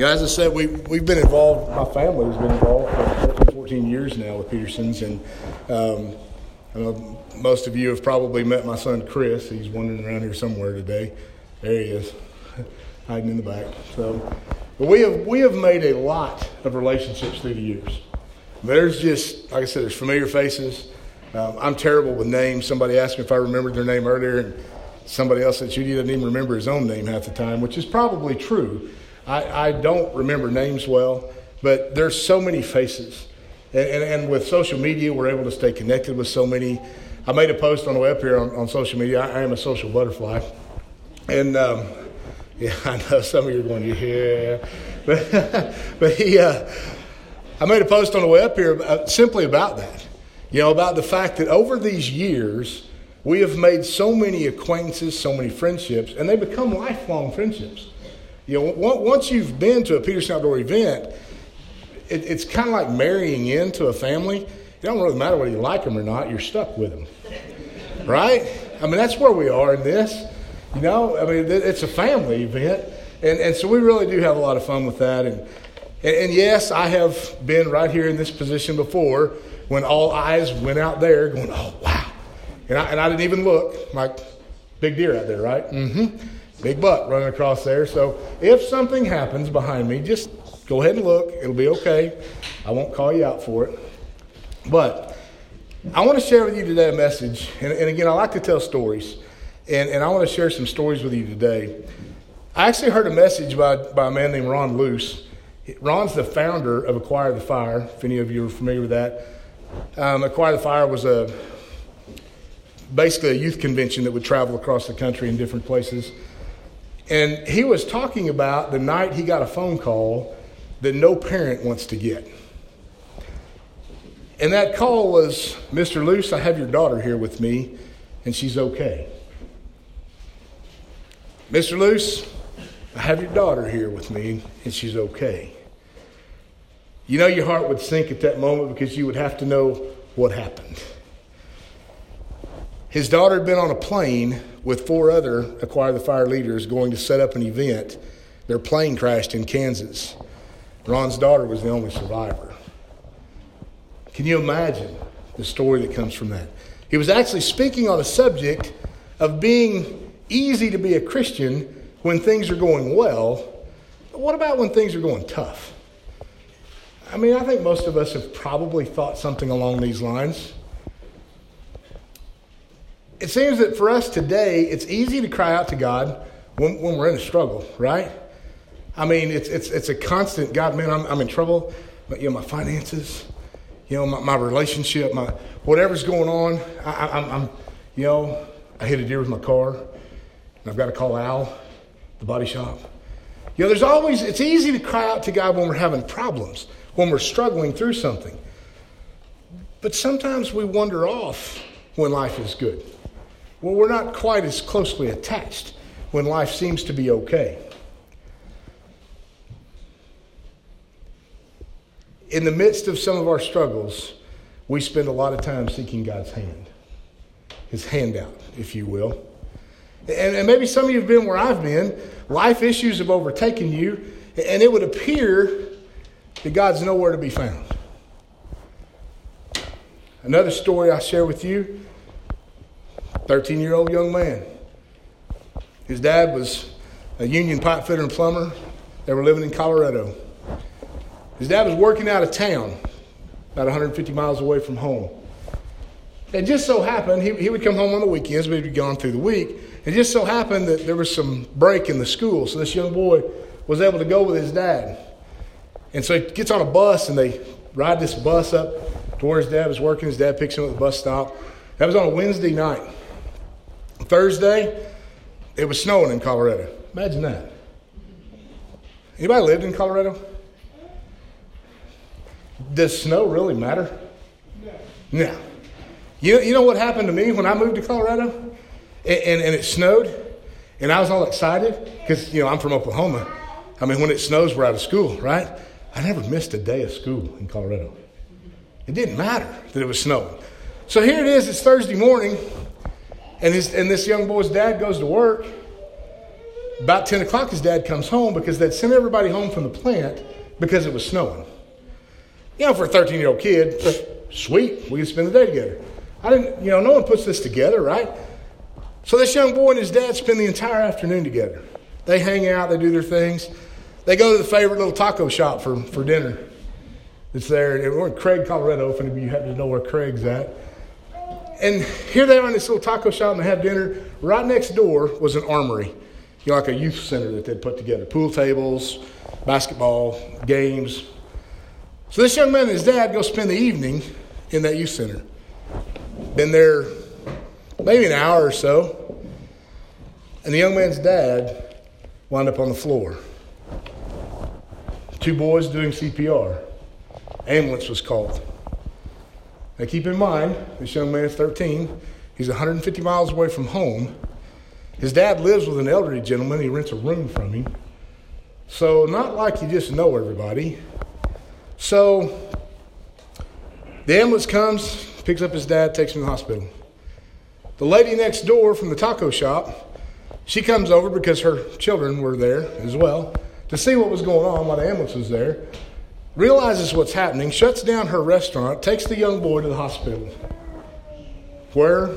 You know, as I said, we, we've been involved, my family's been involved for 13, 14 years now with Petersons. And um, I know most of you have probably met my son Chris. He's wandering around here somewhere today. There he is, hiding in the back. So, but we have, we have made a lot of relationships through the years. There's just, like I said, there's familiar faces. Um, I'm terrible with names. Somebody asked me if I remembered their name earlier, and somebody else said, Judy doesn't even remember his own name half the time, which is probably true. I, I don't remember names well, but there's so many faces. And, and, and, with social media, we're able to stay connected with so many. I made a post on the web here on, on social media. I, I, am a social butterfly. And um, yeah, I know some of you are going, yeah. But, but he, uh, I made a post on the up here uh, simply about that. You know, about the fact that over these years, we have made so many acquaintances, so many friendships, and they become lifelong friendships. You know, once you've been to a Peterson Outdoor event, it, it's kind of like marrying into a family. It don't really matter whether you like them or not, you're stuck with them. Right? I mean, that's where we are in this. You know, I mean, it's a family event. And, and so we really do have a lot of fun with that. And, and, and yes, I have been right here in this position before when all eyes went out there going, oh, wow. And I, and I didn't even look. Like, big deer out there, right? Mm-hmm. Big buck running across there. So if something happens behind me, just go ahead and look. It'll be okay. I won't call you out for it. But I want to share with you today a message. And, and again, I like to tell stories. And, and I want to share some stories with you today. I actually heard a message by, by a man named Ron Luce. Ron's the founder of Acquire the Fire, if any of you are familiar with that. Um, Acquire the Fire was a basically a youth convention that would travel across the country in different places. And he was talking about the night he got a phone call that no parent wants to get. And that call was Mr. Luce, I have your daughter here with me, and she's okay. Mr. Luce, I have your daughter here with me, and she's okay. You know, your heart would sink at that moment because you would have to know what happened. His daughter had been on a plane with four other Acquire the Fire leaders going to set up an event. Their plane crashed in Kansas. Ron's daughter was the only survivor. Can you imagine the story that comes from that? He was actually speaking on a subject of being easy to be a Christian when things are going well. But what about when things are going tough? I mean, I think most of us have probably thought something along these lines it seems that for us today, it's easy to cry out to God when, when we're in a struggle, right? I mean, it's, it's, it's a constant God, man, I'm, I'm in trouble. But, you know, my finances, you know, my, my relationship, my whatever's going on. I, I'm, I'm, you know, I hit a deer with my car, and I've got to call Al, the body shop. You know, there's always, it's easy to cry out to God when we're having problems, when we're struggling through something. But sometimes we wander off when life is good. Well, we're not quite as closely attached when life seems to be okay. In the midst of some of our struggles, we spend a lot of time seeking God's hand, His handout, if you will. And, and maybe some of you have been where I've been. Life issues have overtaken you, and it would appear that God's nowhere to be found. Another story I share with you 13 year old young man. His dad was a union pipe fitter and plumber. They were living in Colorado. His dad was working out of town, about 150 miles away from home. It just so happened, he, he would come home on the weekends, but he'd be gone through the week. It just so happened that there was some break in the school, so this young boy was able to go with his dad. And so he gets on a bus and they ride this bus up to where his dad was working. His dad picks him up at the bus stop. That was on a Wednesday night. Thursday, it was snowing in Colorado. Imagine that. Anybody lived in Colorado? Does snow really matter? No. no. You, you know what happened to me when I moved to Colorado? And, and, and it snowed, and I was all excited because, you know, I'm from Oklahoma. I mean, when it snows, we're out of school, right? I never missed a day of school in Colorado. It didn't matter that it was snowing. So here it is, it's Thursday morning, and, his, and this young boy's dad goes to work. About 10 o'clock, his dad comes home because they'd sent everybody home from the plant because it was snowing. You know, for a 13 year old kid, sweet, we can spend the day together. I didn't, you know, no one puts this together, right? So this young boy and his dad spend the entire afternoon together. They hang out, they do their things. They go to the favorite little taco shop for, for dinner. It's there. We're in Craig, Colorado, if any of you happen to know where Craig's at. And here they are in this little taco shop and they have dinner. Right next door was an armory, you know, like a youth center that they'd put together pool tables, basketball, games. So this young man and his dad go spend the evening in that youth center. Been there maybe an hour or so. And the young man's dad wound up on the floor. Two boys doing CPR. Ambulance was called. Now keep in mind, this young man is 13. He's 150 miles away from home. His dad lives with an elderly gentleman. He rents a room from him. So, not like you just know everybody. So, the ambulance comes, picks up his dad, takes him to the hospital. The lady next door from the taco shop, she comes over because her children were there as well to see what was going on while the ambulance was there realizes what's happening, shuts down her restaurant, takes the young boy to the hospital, where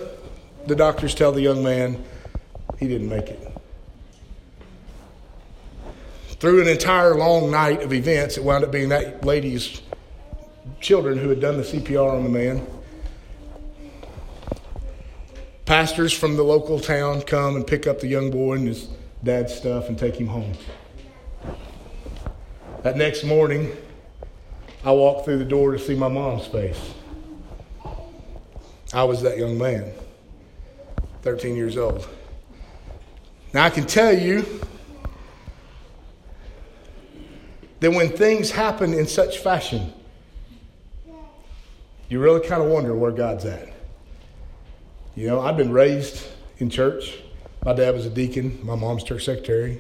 the doctors tell the young man he didn't make it. Through an entire long night of events, it wound up being that lady's children who had done the CPR on the man. Pastors from the local town come and pick up the young boy and his dad's stuff and take him home. That next morning, I walked through the door to see my mom's face. I was that young man, 13 years old. Now, I can tell you that when things happen in such fashion, you really kind of wonder where God's at. You know, I've been raised in church. My dad was a deacon, my mom's church secretary.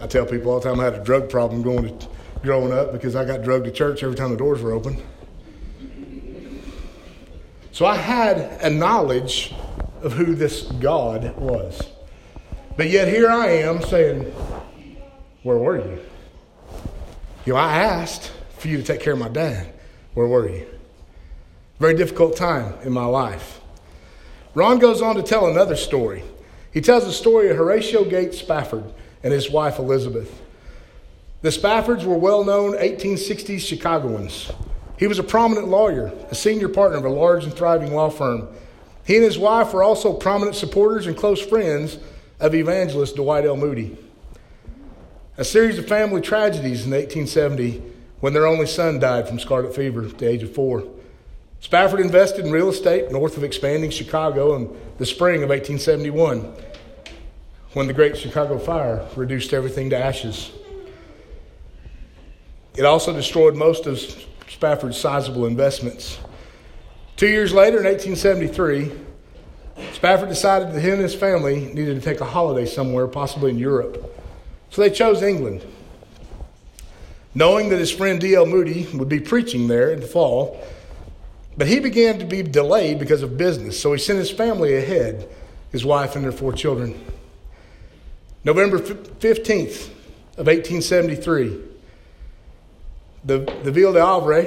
I tell people all the time I had a drug problem going to growing up because I got drugged to church every time the doors were open. So I had a knowledge of who this God was. But yet here I am saying, Where were you? You know, I asked for you to take care of my dad. Where were you? Very difficult time in my life. Ron goes on to tell another story. He tells the story of Horatio Gates Spafford and his wife Elizabeth. The Spaffords were well known 1860s Chicagoans. He was a prominent lawyer, a senior partner of a large and thriving law firm. He and his wife were also prominent supporters and close friends of evangelist Dwight L. Moody. A series of family tragedies in 1870 when their only son died from scarlet fever at the age of four. Spafford invested in real estate north of expanding Chicago in the spring of 1871 when the Great Chicago Fire reduced everything to ashes. It also destroyed most of Spafford's sizable investments. Two years later, in 1873, Spafford decided that he and his family needed to take a holiday somewhere, possibly in Europe. So they chose England. Knowing that his friend D.L. Moody would be preaching there in the fall, but he began to be delayed because of business, so he sent his family ahead, his wife and their four children. November 15th of 1873, the, the Ville de Havre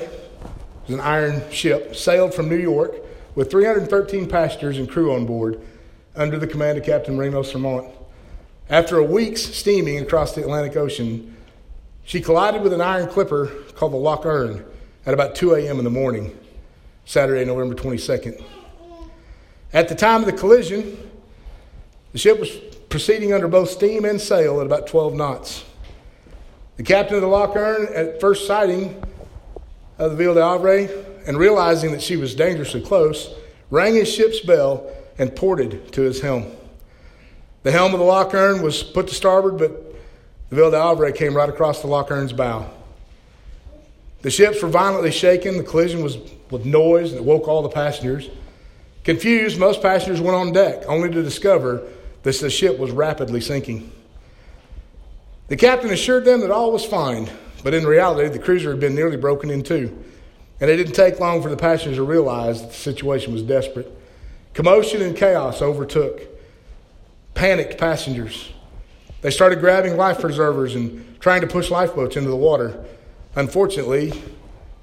was an iron ship, sailed from New York with 313 passengers and crew on board under the command of Captain Remo Sermont. After a week's steaming across the Atlantic Ocean, she collided with an iron clipper called the Loch Earn at about 2 a.m. in the morning, Saturday, November 22nd. At the time of the collision, the ship was proceeding under both steam and sail at about 12 knots. The captain of the Loch Earn, at first sighting of the Ville de and realizing that she was dangerously close, rang his ship's bell and ported to his helm. The helm of the Loch Earn was put to starboard, but the Ville de came right across the Loch Earn's bow. The ships were violently shaken. The collision was with noise that woke all the passengers. Confused, most passengers went on deck, only to discover that the ship was rapidly sinking. The captain assured them that all was fine, but in reality, the cruiser had been nearly broken in two, and it didn't take long for the passengers to realize that the situation was desperate. Commotion and chaos overtook. panicked passengers. They started grabbing life preservers and trying to push lifeboats into the water. Unfortunately,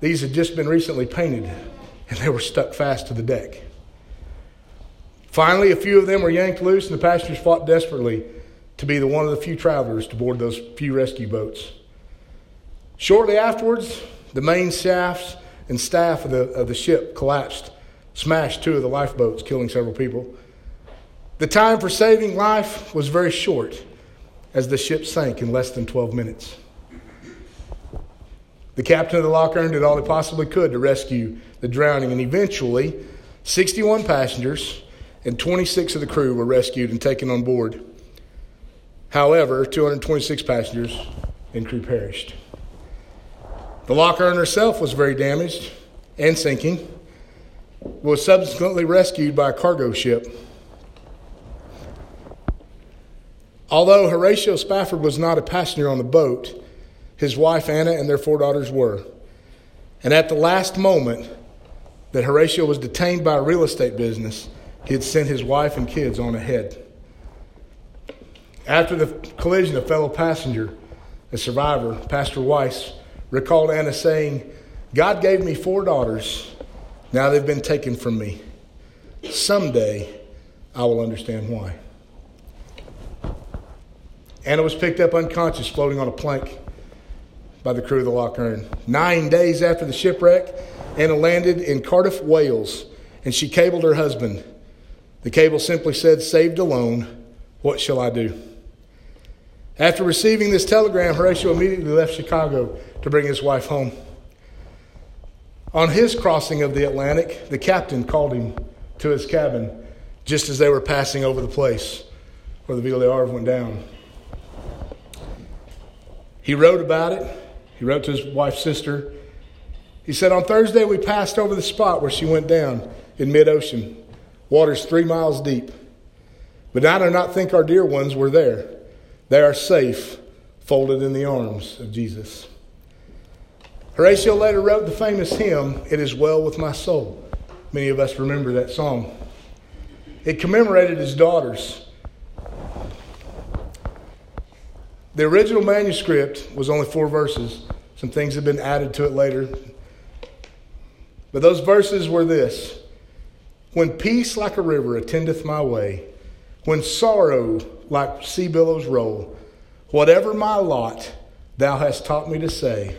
these had just been recently painted and they were stuck fast to the deck. Finally, a few of them were yanked loose, and the passengers fought desperately to be the one of the few travelers to board those few rescue boats. Shortly afterwards, the main shafts and staff of the, of the ship collapsed, smashed two of the lifeboats, killing several people. The time for saving life was very short as the ship sank in less than 12 minutes. The captain of the Loch Earn did all he possibly could to rescue the drowning, and eventually, 61 passengers and 26 of the crew were rescued and taken on board. However, 226 passengers and crew perished. The Loch Earn herself was very damaged and sinking, was subsequently rescued by a cargo ship. Although Horatio Spafford was not a passenger on the boat, his wife Anna and their four daughters were. And at the last moment that Horatio was detained by a real estate business, he had sent his wife and kids on ahead. After the collision, a fellow passenger, a survivor, Pastor Weiss, recalled Anna saying, God gave me four daughters. Now they've been taken from me. Someday I will understand why. Anna was picked up unconscious, floating on a plank by the crew of the Loch Earn. Nine days after the shipwreck, Anna landed in Cardiff, Wales, and she cabled her husband. The cable simply said, Saved alone, what shall I do? After receiving this telegram, Horatio immediately left Chicago to bring his wife home. On his crossing of the Atlantic, the captain called him to his cabin just as they were passing over the place where the Ville de Havre went down. He wrote about it. He wrote to his wife's sister. He said, On Thursday, we passed over the spot where she went down in mid ocean, waters three miles deep. But I do not think our dear ones were there. They are safe, folded in the arms of Jesus. Horatio later wrote the famous hymn, It Is Well With My Soul. Many of us remember that song. It commemorated his daughters. The original manuscript was only four verses. Some things have been added to it later. But those verses were this When peace like a river attendeth my way, when sorrow like sea billows roll, whatever my lot, thou hast taught me to say,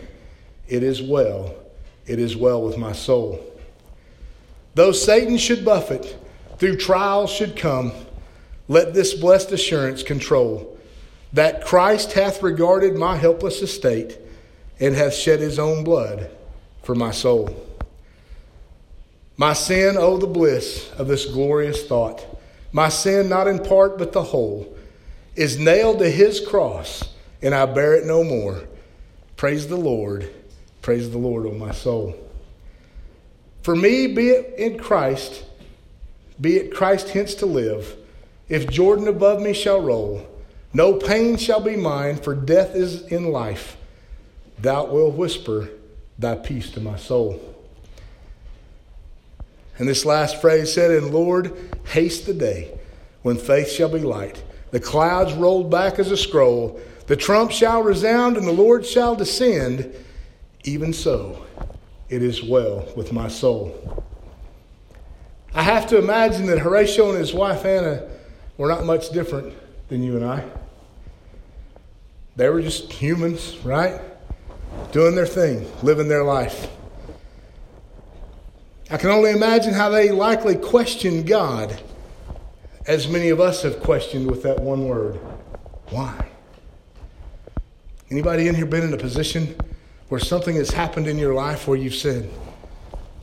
It is well, it is well with my soul. Though Satan should buffet, through trials should come, let this blessed assurance control that Christ hath regarded my helpless estate and hath shed his own blood for my soul. My sin, oh, the bliss of this glorious thought. My sin, not in part, but the whole, is nailed to his cross, and I bear it no more. Praise the Lord. Praise the Lord, O my soul. For me, be it in Christ, be it Christ hence to live. If Jordan above me shall roll, no pain shall be mine, for death is in life. Thou wilt whisper thy peace to my soul. And this last phrase said, And Lord, haste the day when faith shall be light. The clouds rolled back as a scroll. The trump shall resound and the Lord shall descend. Even so, it is well with my soul. I have to imagine that Horatio and his wife Anna were not much different than you and I. They were just humans, right? Doing their thing, living their life. I can only imagine how they likely questioned God, as many of us have questioned with that one word why? Anybody in here been in a position where something has happened in your life where you've said,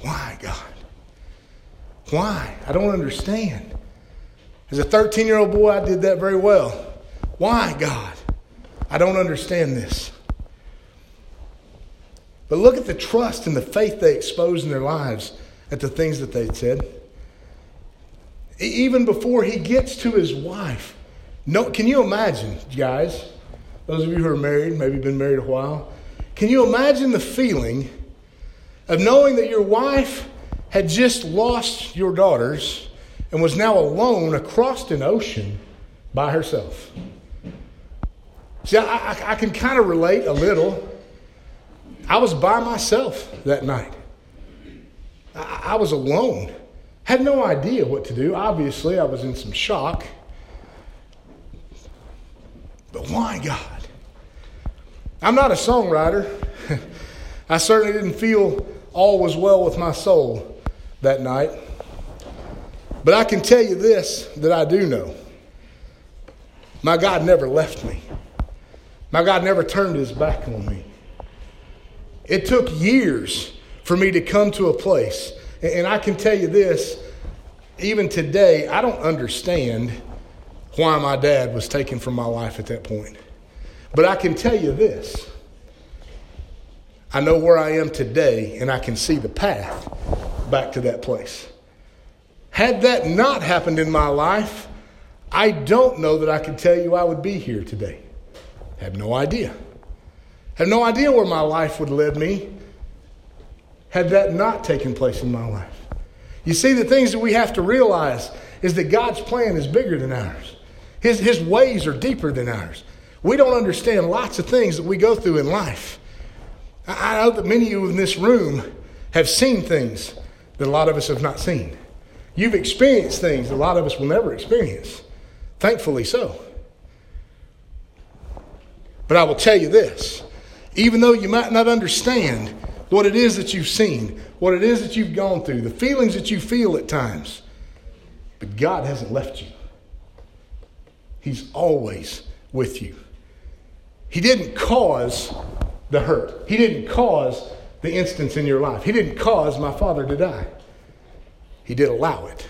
Why, God? Why? I don't understand. As a 13 year old boy, I did that very well. Why, God? I don't understand this. But look at the trust and the faith they exposed in their lives at the things that they said. Even before he gets to his wife. No, can you imagine, guys? Those of you who are married, maybe been married a while, can you imagine the feeling of knowing that your wife had just lost your daughters and was now alone across an ocean by herself. See, I, I, I can kind of relate a little. I was by myself that night. I, I was alone. Had no idea what to do. Obviously, I was in some shock. But why God? I'm not a songwriter. I certainly didn't feel all was well with my soul that night. But I can tell you this that I do know my God never left me. My God never turned his back on me. It took years for me to come to a place, and I can tell you this even today, I don't understand why my dad was taken from my life at that point. But I can tell you this I know where I am today, and I can see the path back to that place. Had that not happened in my life, I don't know that I could tell you I would be here today. Have no idea. Have no idea where my life would lead me had that not taken place in my life. You see, the things that we have to realize is that God's plan is bigger than ours. His, his ways are deeper than ours. We don't understand lots of things that we go through in life. I, I know that many of you in this room have seen things that a lot of us have not seen. You've experienced things that a lot of us will never experience. Thankfully so. But I will tell you this even though you might not understand what it is that you've seen, what it is that you've gone through, the feelings that you feel at times, but God hasn't left you. He's always with you. He didn't cause the hurt, He didn't cause the instance in your life, He didn't cause my father to die. He did allow it.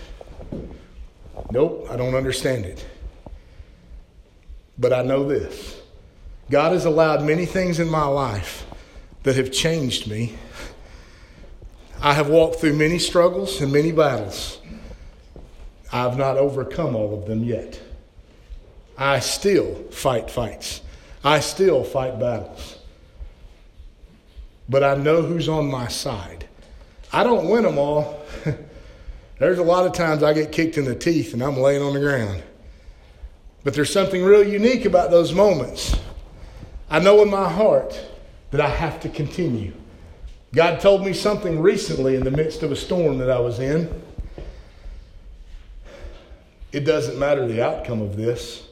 Nope, I don't understand it. But I know this God has allowed many things in my life that have changed me. I have walked through many struggles and many battles. I've not overcome all of them yet. I still fight fights. I still fight battles. But I know who's on my side. I don't win them all. There's a lot of times I get kicked in the teeth and I'm laying on the ground. But there's something real unique about those moments. I know in my heart that I have to continue. God told me something recently in the midst of a storm that I was in. It doesn't matter the outcome of this.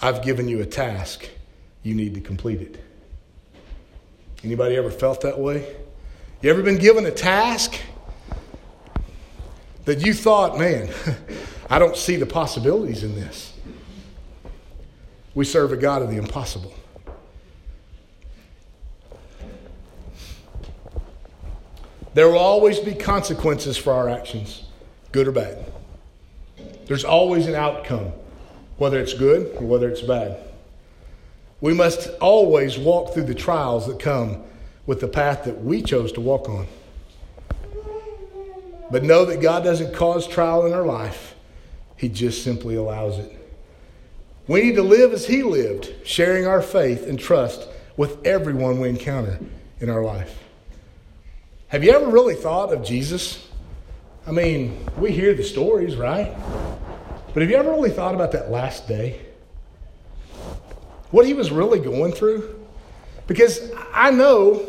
I've given you a task. You need to complete it. Anybody ever felt that way? You ever been given a task that you thought, man, I don't see the possibilities in this? We serve a God of the impossible. There will always be consequences for our actions, good or bad. There's always an outcome, whether it's good or whether it's bad. We must always walk through the trials that come with the path that we chose to walk on. But know that God doesn't cause trial in our life, He just simply allows it. We need to live as He lived, sharing our faith and trust with everyone we encounter in our life. Have you ever really thought of Jesus? I mean, we hear the stories, right? But have you ever really thought about that last day? What he was really going through? Because I know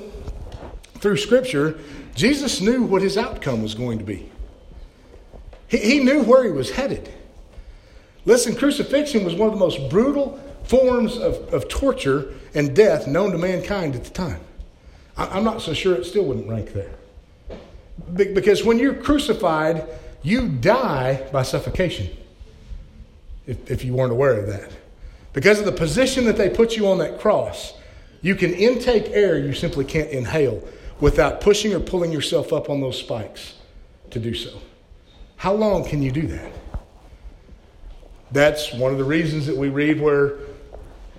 through Scripture, Jesus knew what his outcome was going to be. He, he knew where he was headed. Listen, crucifixion was one of the most brutal forms of, of torture and death known to mankind at the time. I'm not so sure it still wouldn't rank there. Because when you're crucified, you die by suffocation, if, if you weren't aware of that. Because of the position that they put you on that cross, you can intake air you simply can't inhale without pushing or pulling yourself up on those spikes to do so. How long can you do that? That's one of the reasons that we read where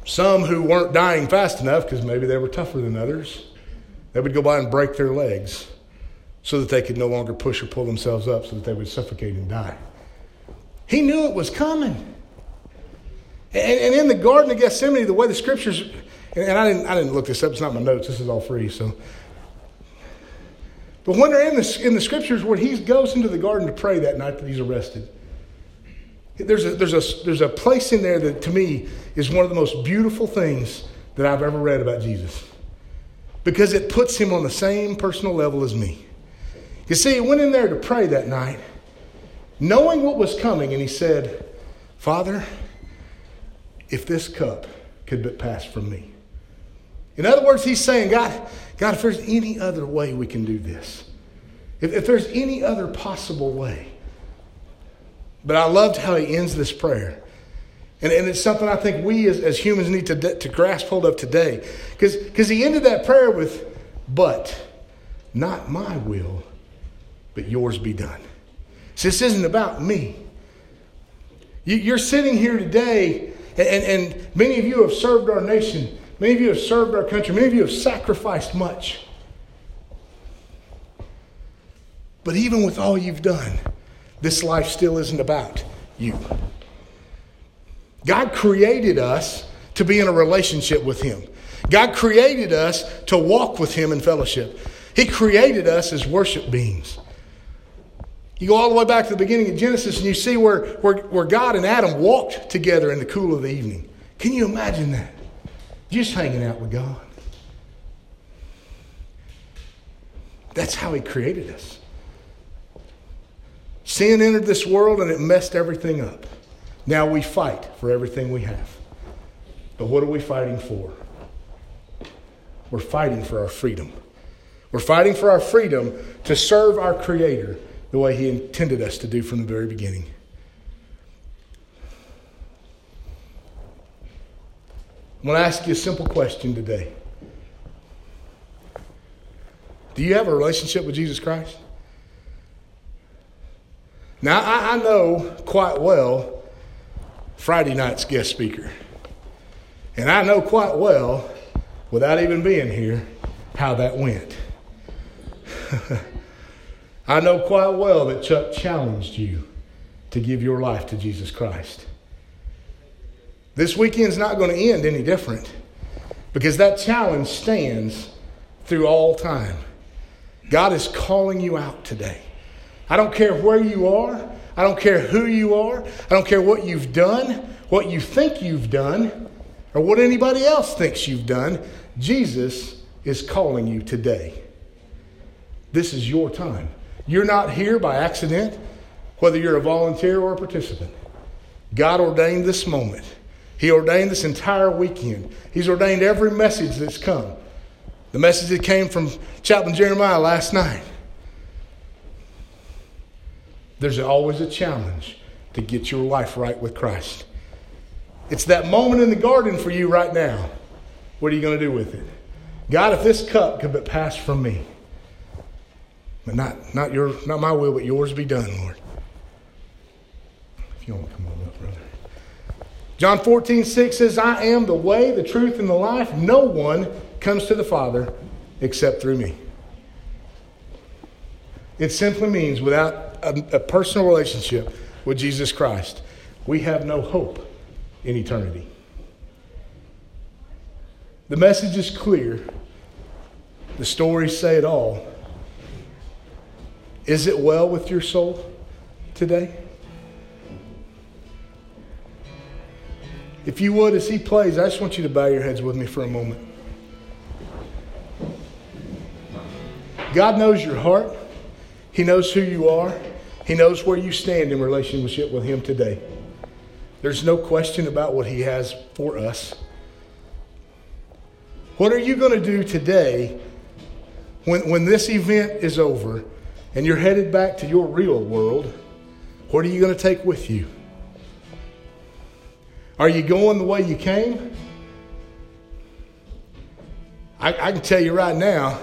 some who weren't dying fast enough, because maybe they were tougher than others, they would go by and break their legs so that they could no longer push or pull themselves up so that they would suffocate and die. He knew it was coming. And, and in the Garden of Gethsemane, the way the scriptures, and I didn't, I didn't look this up, it's not my notes, this is all free, so. But when they're in the, in the scriptures where he goes into the garden to pray that night that he's arrested, There's a, there's, a, there's a place in there that to me is one of the most beautiful things that I've ever read about Jesus because it puts him on the same personal level as me. You see, he went in there to pray that night, knowing what was coming, and he said, Father, if this cup could but pass from me. In other words, he's saying, God, God, if there's any other way we can do this, if, if there's any other possible way. But I loved how he ends this prayer. And, and it's something I think we as, as humans need to, to grasp hold of today. Because he ended that prayer with, but not my will, but yours be done. So this isn't about me. You, are sitting here today, and, and many of you have served our nation. Many of you have served our country. Many of you have sacrificed much. But even with all you've done, this life still isn't about you. God created us to be in a relationship with Him. God created us to walk with Him in fellowship. He created us as worship beings. You go all the way back to the beginning of Genesis and you see where, where, where God and Adam walked together in the cool of the evening. Can you imagine that? Just hanging out with God. That's how He created us. Sin entered this world and it messed everything up. Now we fight for everything we have. But what are we fighting for? We're fighting for our freedom. We're fighting for our freedom to serve our Creator the way He intended us to do from the very beginning. I'm going to ask you a simple question today. Do you have a relationship with Jesus Christ? Now, I, I know quite well Friday night's guest speaker. And I know quite well, without even being here, how that went. I know quite well that Chuck challenged you to give your life to Jesus Christ. This weekend's not going to end any different because that challenge stands through all time. God is calling you out today. I don't care where you are. I don't care who you are. I don't care what you've done, what you think you've done, or what anybody else thinks you've done. Jesus is calling you today. This is your time. You're not here by accident, whether you're a volunteer or a participant. God ordained this moment. He ordained this entire weekend. He's ordained every message that's come. The message that came from Chaplain Jeremiah last night. There's always a challenge to get your life right with Christ. It's that moment in the garden for you right now. What are you going to do with it? God, if this cup could but pass from me, but not, not, your, not my will, but yours be done, Lord. If you want to come on up, brother. John 14, 6 says, I am the way, the truth, and the life. No one comes to the Father except through me. It simply means without a, a personal relationship with Jesus Christ, we have no hope in eternity. The message is clear. The stories say it all. Is it well with your soul today? If you would, as he plays, I just want you to bow your heads with me for a moment. God knows your heart. He knows who you are. He knows where you stand in relationship with Him today. There's no question about what He has for us. What are you going to do today when, when this event is over and you're headed back to your real world? What are you going to take with you? Are you going the way you came? I, I can tell you right now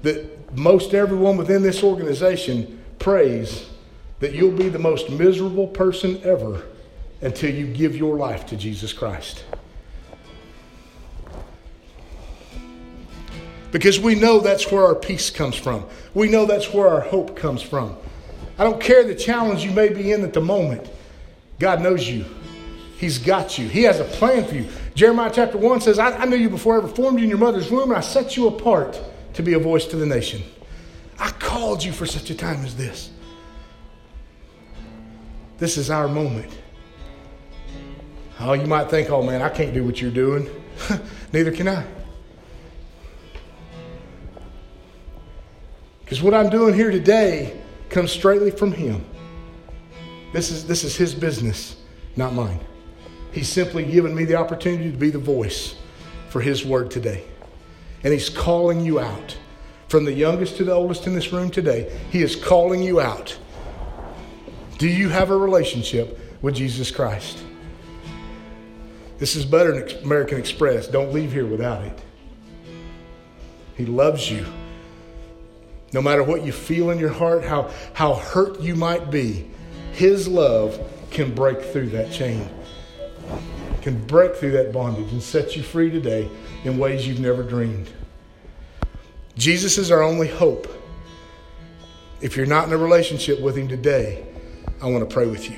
that most everyone within this organization prays that you'll be the most miserable person ever until you give your life to Jesus Christ. Because we know that's where our peace comes from. We know that's where our hope comes from. I don't care the challenge you may be in at the moment. God knows you. He's got you. He has a plan for you. Jeremiah chapter 1 says, I, I knew you before I ever formed you in your mother's womb, and I set you apart to be a voice to the nation. I called you for such a time as this. This is our moment. Oh, you might think, oh man, I can't do what you're doing. Neither can I. Because what I'm doing here today comes straightly from Him. This is, this is His business, not mine. He's simply given me the opportunity to be the voice for His word today. And He's calling you out. From the youngest to the oldest in this room today, He is calling you out. Do you have a relationship with Jesus Christ? This is better than American Express. Don't leave here without it. He loves you. No matter what you feel in your heart, how, how hurt you might be, His love can break through that chain, can break through that bondage and set you free today in ways you've never dreamed. Jesus is our only hope. If you're not in a relationship with Him today, I want to pray with you.